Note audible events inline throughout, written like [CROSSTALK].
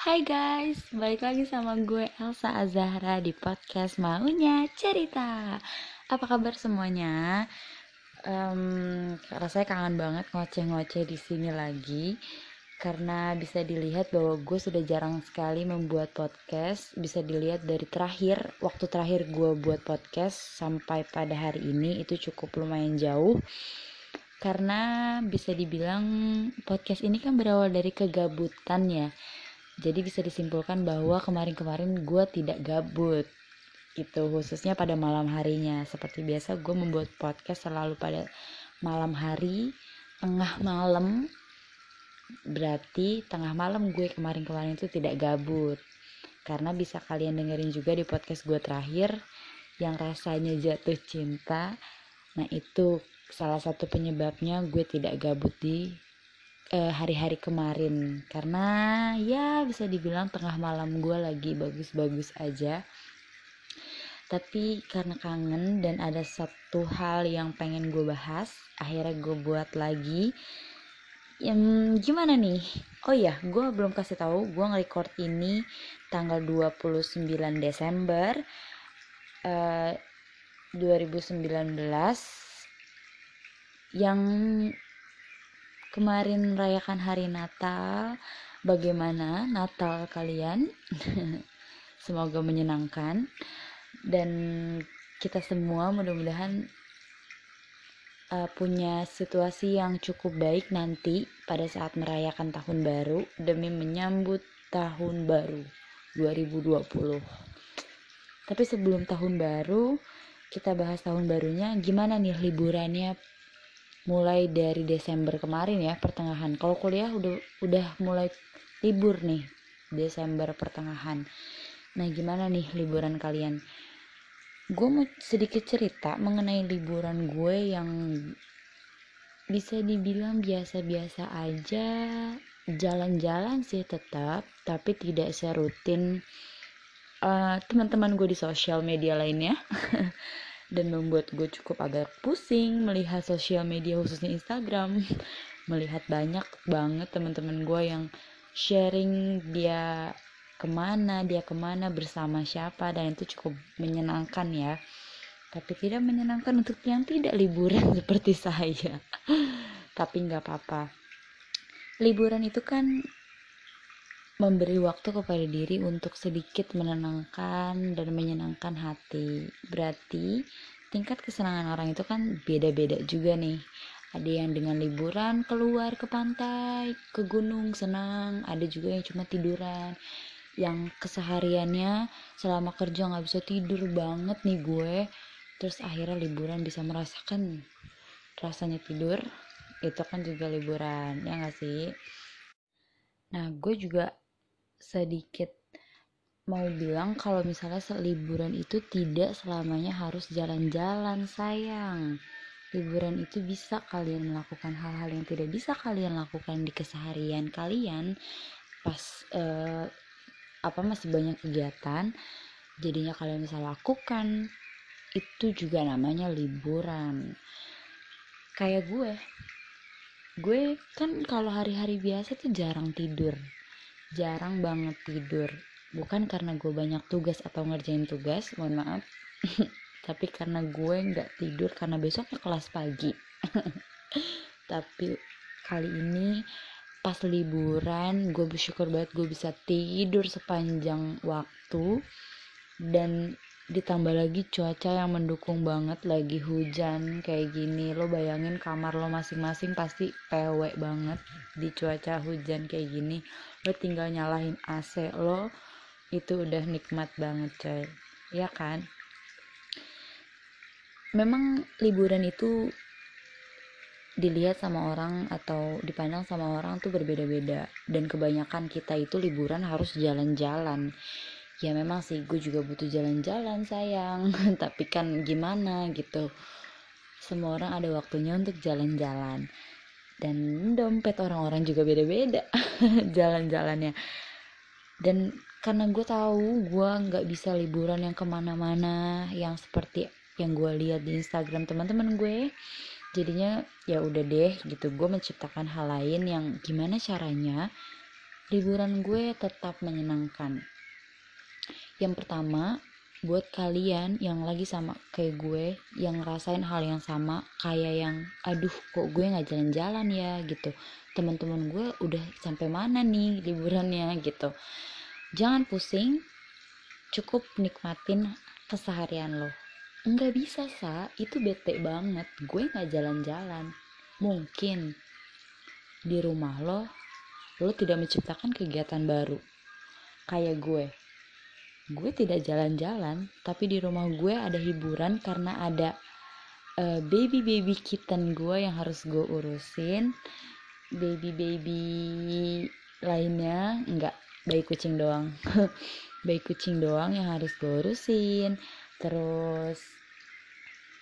Hai guys, balik lagi sama gue Elsa Azahra di podcast Maunya Cerita. Apa kabar semuanya? Um, rasanya kangen banget ngoceh-ngoceh di sini lagi Karena bisa dilihat bahwa gue sudah jarang sekali membuat podcast. Bisa dilihat dari terakhir, waktu terakhir gue buat podcast Sampai pada hari ini itu cukup lumayan jauh. Karena bisa dibilang podcast ini kan berawal dari kegabutan ya jadi bisa disimpulkan bahwa kemarin-kemarin gue tidak gabut itu khususnya pada malam harinya. Seperti biasa gue membuat podcast selalu pada malam hari tengah malam. Berarti tengah malam gue kemarin-kemarin itu tidak gabut. Karena bisa kalian dengerin juga di podcast gue terakhir yang rasanya jatuh cinta. Nah itu salah satu penyebabnya gue tidak gabut di hari-hari uh, kemarin. Karena ya bisa dibilang tengah malam gue lagi bagus-bagus aja. Tapi karena kangen dan ada satu hal yang pengen gue bahas akhirnya gue buat lagi. Yang gimana nih? Oh ya gue belum kasih tahu gue nge-record ini tanggal 29 Desember uh, eh, 2019 yang kemarin merayakan hari Natal. Bagaimana Natal kalian? [LAUGHS] Semoga menyenangkan dan kita semua mudah-mudahan uh, punya situasi yang cukup baik nanti pada saat merayakan tahun baru demi menyambut tahun baru 2020. Tapi sebelum tahun baru, kita bahas tahun barunya gimana nih liburannya mulai dari Desember kemarin ya pertengahan. Kalau kuliah udah udah mulai libur nih Desember pertengahan. Nah gimana nih liburan kalian? Gue mau sedikit cerita mengenai liburan gue yang bisa dibilang biasa-biasa aja. Jalan-jalan sih tetap tapi tidak serutin uh, teman-teman gue di sosial media lainnya [LAUGHS] dan membuat gue cukup agak pusing melihat sosial media khususnya Instagram. [LAUGHS] Melihat banyak banget teman-teman gue yang sharing dia ke mana dia ke mana bersama siapa dan itu cukup menyenangkan ya. Tapi tidak menyenangkan untuk yang tidak liburan [LAUGHS] seperti saya. Tapi nggak apa-apa. Liburan itu kan memberi waktu kepada diri untuk sedikit menenangkan dan menyenangkan hati. Berarti tingkat kesenangan orang itu kan beda-beda juga nih. Ada yang dengan liburan keluar ke pantai, ke gunung senang, ada juga yang cuma tiduran. Yang kesehariannya selama kerja nggak bisa tidur banget nih gue. Terus akhirnya liburan bisa merasakan rasanya tidur. Itu kan juga liburan, ya nggak sih? Nah, gue juga sedikit. Mau bilang kalau misalnya liburan itu tidak selamanya harus jalan-jalan sayang. Liburan itu bisa kalian melakukan hal-hal yang tidak bisa kalian lakukan di keseharian kalian pas uh, apa masih banyak kegiatan. Jadinya kalian bisa lakukan itu juga namanya liburan. Kayak gue gue kan kalau hari-hari biasa tuh jarang tidur jarang banget tidur. Bukan karena gue banyak tugas atau ngerjain tugas mohon maaf. [LAUGHS] Tapi karena gue nggak tidur karena besoknya kelas pagi. [LAUGHS] Tapi kali ini pas liburan gue bersyukur banget gue bisa tidur sepanjang waktu. Dan ditambah lagi cuaca yang mendukung banget lagi hujan kayak gini. Lo bayangin kamar lo masing-masing pasti pewek banget di cuaca hujan kayak gini. Lo tinggal nyalahin AC lo itu udah nikmat banget coy. Ya kan? Memang liburan itu dilihat sama orang atau dipandang sama orang tuh berbeda-beda. Dan kebanyakan kita itu liburan harus jalan-jalan ya memang sih gue juga butuh jalan-jalan sayang. [LAUGHS] Tapi kan gimana gitu. Semua orang ada waktunya untuk jalan-jalan. Dan dompet orang-orang juga beda-beda [LAUGHS] jalan-jalannya. Dan karena gue tahu gue nggak bisa liburan yang ke mana-mana yang seperti yang gue lihat di Instagram teman-teman gue jadinya ya udah deh gitu. Gue menciptakan hal lain yang gimana caranya liburan gue tetap menyenangkan yang pertama buat kalian yang lagi sama kayak gue yang ngerasain hal yang sama kayak yang aduh kok gue nggak jalan-jalan ya? gitu. Teman-teman gue udah sampai mana nih [LAUGHS] liburannya gitu. Jangan pusing cukup nikmatin keseharian lo. Nggak bisa sa. Itu bete banget. Gue nggak jalan-jalan. Mungkin di rumah lo lo tidak menciptakan kegiatan baru. Kayak gue gue tidak jalan-jalan tapi di rumah gue ada hiburan karena ada uh, baby baby kitten gue yang harus gue urusin. Baby baby lainnya enggak bayi kucing doang. [LAUGHS] Bayi kucing doang yang harus gue urusin. Terus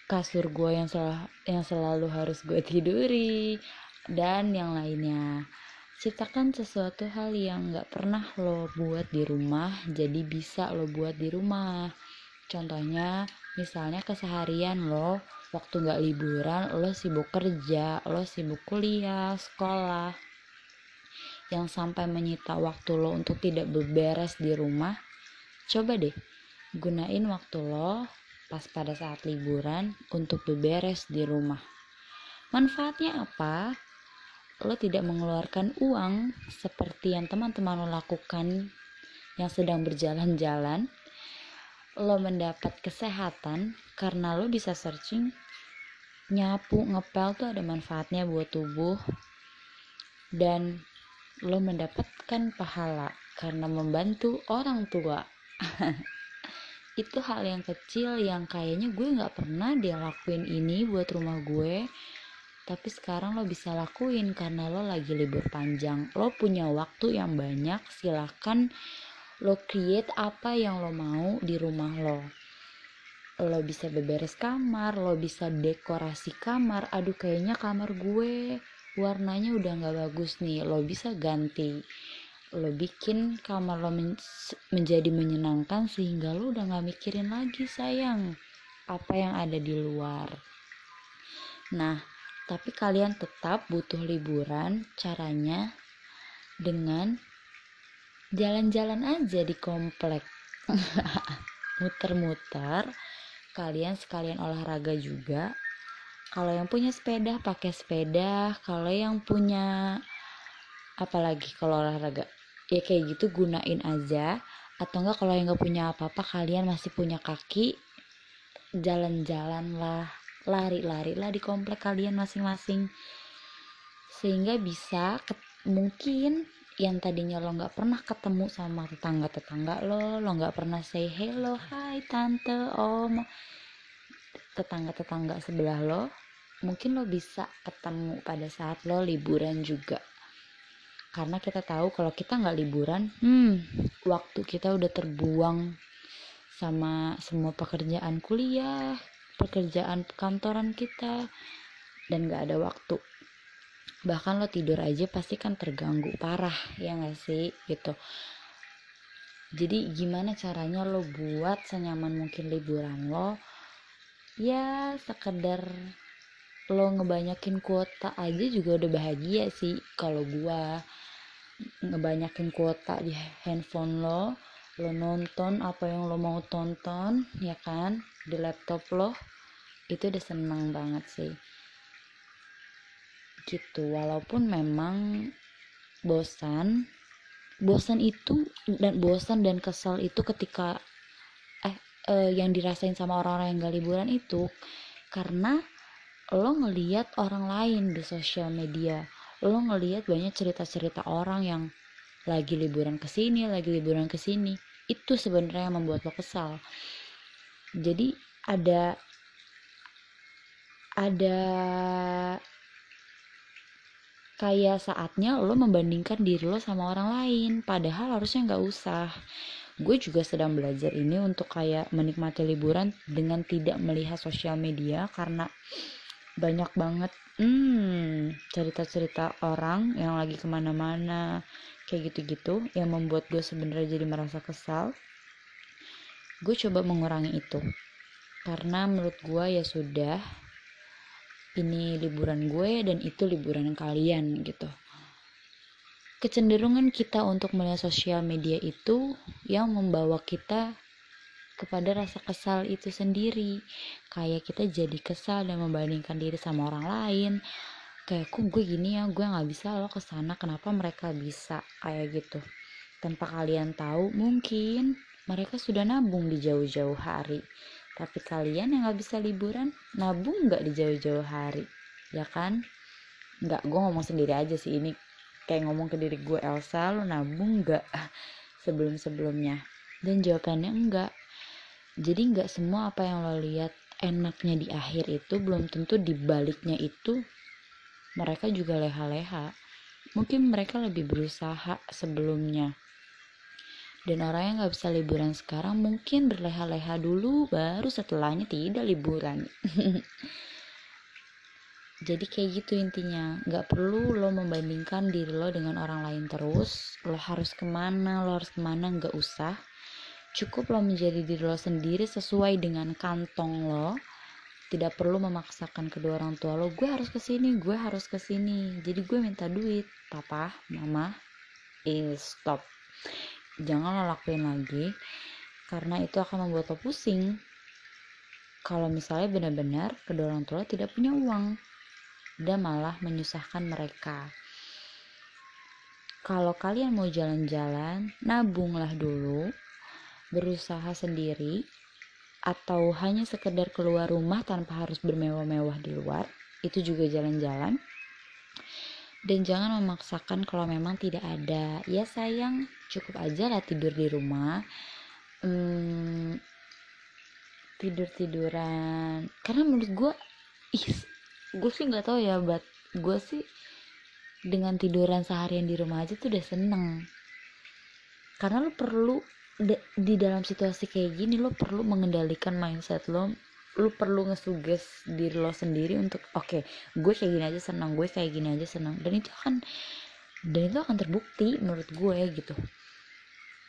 kasur gue yang selalu yang selalu harus gue [LAUGHS] tiduri dan yang lainnya Ciptakan sesuatu hal yang gak pernah lo buat di rumah, jadi bisa lo buat di rumah. Contohnya, misalnya keseharian lo, waktu gak liburan, lo sibuk kerja, lo sibuk kuliah, sekolah, yang sampai menyita waktu lo untuk tidak beberes di rumah, coba deh gunain waktu lo pas pada saat liburan untuk beberes di rumah. Manfaatnya apa? Lo tidak mengeluarkan uang seperti yang teman-teman lo lakukan yang sedang berjalan-jalan lo mendapat kesehatan karena lo bisa searching nyapu ngepel tuh ada manfaatnya buat tubuh. Dan lo mendapatkan pahala karena membantu orang tua. [LAUGHS] Itu hal yang kecil yang kayaknya gue nggak pernah dia lakuin ini buat rumah gue tapi sekarang lo bisa lakuin karena lo lagi libur panjang. Lo punya waktu yang banyak silahkan lo create apa yang lo mau di rumah lo. Lo bisa beberes kamar lo bisa dekorasi kamar. Aduh kayaknya kamar gue warnanya udah nggak bagus nih. Lo bisa ganti. Lo bikin kamar lo men menjadi menyenangkan sehingga lo udah nggak mikirin lagi sayang apa yang ada di luar. Nah tapi kalian tetap butuh liburan caranya dengan jalan-jalan aja di komplek. [LAUGHS] Muter-muter kalian sekalian olahraga juga. Kalau yang punya sepeda pakai sepeda. Kalau yang punya apalagi kalau olahraga ya kayak gitu gunain aja. Atau enggak kalau yang nggak punya apa-apa kalian masih punya kaki jalan-jalan lah lari-lari lah di komplek kalian masing-masing. Sehingga bisa mungkin yang tadinya lo nggak pernah ketemu sama tetangga-tetangga lo lo nggak pernah say hello hai tante om. Tetangga-tetangga sebelah lo mungkin lo bisa ketemu pada saat lo liburan juga. Karena kita tahu kalau kita nggak liburan hmm waktu kita udah terbuang sama semua pekerjaan kuliah pekerjaan kantoran kita dan gak ada waktu. Bahkan lo tidur aja pasti kan terganggu parah ya gak sih? Gitu. Jadi gimana caranya lo buat senyaman mungkin liburan lo? Ya sekedar lo ngebanyakin kuota aja juga udah bahagia sih kalau gua ngebanyakin kuota di handphone lo lo nonton apa yang lo mau tonton ya kan di laptop lo itu udah seneng banget sih. Gitu walaupun memang bosan bosan itu dan bosan dan kesal itu ketika eh, eh yang dirasain sama orang-orang yang gak liburan itu karena lo ngeliat orang lain di sosial media lo ngeliat banyak cerita-cerita orang yang lagi liburan ke sini lagi liburan ke sini itu sebenarnya yang membuat lo kesal jadi ada ada kayak saatnya lo membandingkan diri lo sama orang lain padahal harusnya nggak usah. Gue juga sedang belajar ini untuk kayak menikmati liburan dengan tidak melihat sosial media karena banyak banget hmm cerita-cerita orang yang lagi ke mana-mana kayak gitu-gitu yang membuat gue sebenarnya jadi merasa kesal gue coba mengurangi itu. Karena menurut gue ya sudah ini liburan gue dan itu liburan kalian gitu. Kecenderungan kita untuk melihat sosial media itu yang membawa kita kepada rasa kesal itu sendiri. Kayak kita jadi kesal dan membandingkan diri sama orang lain. Kayak kok gue gini ya? Gue nggak bisa loh ke sana kenapa mereka bisa? Kayak gitu. Tanpa kalian tahu mungkin mereka sudah nabung di jauh-jauh hari. Tapi kalian yang nggak bisa liburan nabung nggak di jauh-jauh hari? Ya kan? Nggak gue ngomong sendiri aja sih. Ini kayak ngomong ke diri gue Elsa lo nabung nggak? [LAUGHS] sebelum sebelumnya dan jawabannya enggak jadi nggak semua apa yang lo lihat enaknya di akhir itu belum tentu di baliknya itu mereka juga leha-leha. Mungkin mereka lebih berusaha sebelumnya dan orang yang nggak bisa liburan sekarang mungkin berleha-leha dulu baru setelahnya tidak liburan. [LAUGHS] Jadi kayak gitu intinya. Nggak perlu lo membandingkan diri lo dengan orang lain terus. Lo harus ke mana lo harus ke mana nggak usah. Cukup lo menjadi diri lo sendiri sesuai dengan kantong lo. Tidak perlu memaksakan kedua orang tua lo gue harus ke sini gue harus ke sini jadi gue minta duit. Papa mama is stop jangan lo lakuin lagi karena itu akan membuat lo pusing kalau misalnya benar-benar kedua orang tua tidak punya uang dan malah menyusahkan mereka. Kalau kalian mau jalan-jalan, nabunglah dulu, berusaha sendiri, atau hanya sekedar keluar rumah tanpa harus bermewah-mewah di luar, itu juga jalan-jalan. Dan jangan memaksakan kalau memang tidak ada. Ya sayang, cukup aja lah tidur di rumah. Hmm, tidur-tiduran. Karena menurut gue, ih gue sih nggak tahu ya buat gue sih dengan tiduran seharian di rumah aja tuh udah seneng karena lo perlu di dalam situasi kayak gini lo perlu mengendalikan mindset lo lo perlu ngesuges diri lo sendiri untuk oke okay, gue kayak gini aja senang gue kayak gini aja senang. Dan itu akan dan itu akan terbukti menurut gue gitu.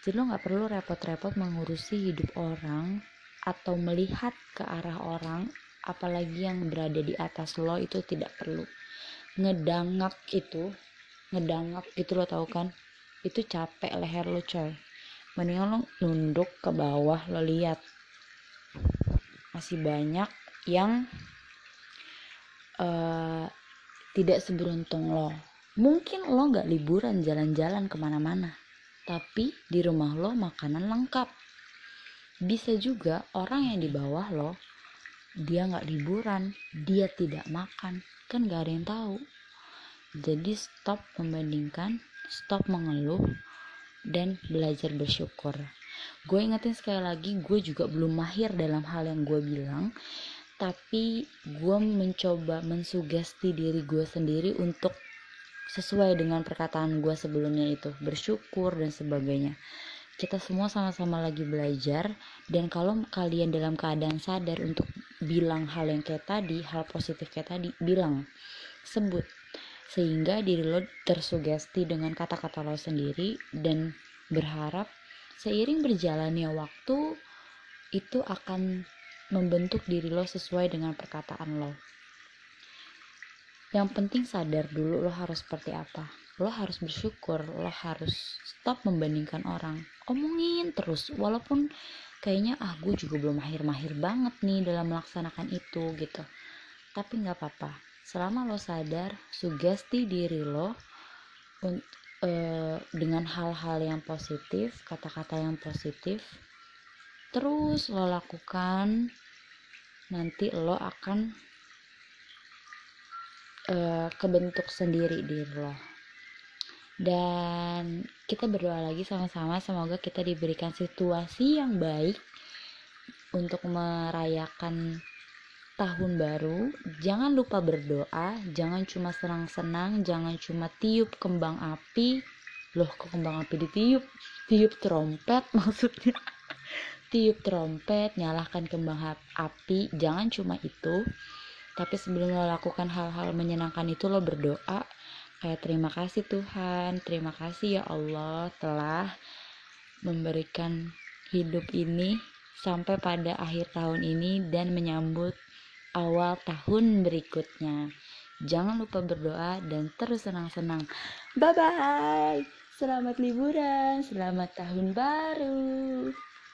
Jadi lo nggak perlu repot-repot mengurusi hidup orang atau melihat ke arah orang apalagi yang berada di atas lo itu tidak perlu. Ngedangak itu ngedangak gitu lo tau kan? Itu capek leher lo coy. Mendingan lo nunduk ke bawah lo lihat masih banyak yang uh, tidak seberuntung lo. Mungkin lo nggak liburan jalan-jalan ke mana-mana tapi di rumah lo makanan lengkap. Bisa juga orang yang di bawah lo dia nggak liburan dia tidak makan kan gak ada yang tahu. Jadi stop membandingkan stop mengeluh dan belajar bersyukur gue ingetin sekali lagi gue juga belum mahir dalam hal yang gue bilang tapi gue mencoba mensugesti diri gue sendiri untuk sesuai dengan perkataan gue sebelumnya itu bersyukur dan sebagainya. Kita semua sama-sama lagi belajar dan kalau kalian dalam keadaan sadar untuk bilang hal yang kayak tadi hal positif kayak tadi bilang sebut. Sehingga diri lo tersugesti dengan kata-kata lo sendiri dan berharap seiring berjalannya waktu itu akan membentuk diri lo sesuai dengan perkataan lo. Yang penting sadar dulu lo harus seperti apa. Lo harus bersyukur lo harus stop membandingkan orang. Omongin terus walaupun kayaknya ah gue juga belum mahir-mahir banget nih dalam melaksanakan itu gitu. Tapi nggak apa-apa. Selama lo sadar sugesti diri lo uh, dengan hal-hal yang positif kata-kata yang positif terus lo lakukan nanti lo akan uh, kebentuk sendiri diri lo. Dan kita berdoa lagi sama-sama semoga kita diberikan situasi yang baik untuk merayakan tahun baru jangan lupa berdoa jangan cuma senang-senang jangan cuma tiup kembang api. Loh kok kembang api ditiup? Tiup trompet [LAUGHS] maksudnya. Tiup trompet nyalakan kembang api jangan cuma itu. Tapi sebelum lo lakukan hal-hal menyenangkan itu lo berdoa kayak terima kasih Tuhan terima kasih ya Allah telah memberikan hidup ini sampai pada akhir tahun ini dan menyambut awal tahun berikutnya Jangan lupa berdoa dan terus senang-senang. Bye bye. Selamat liburan, selamat tahun baru.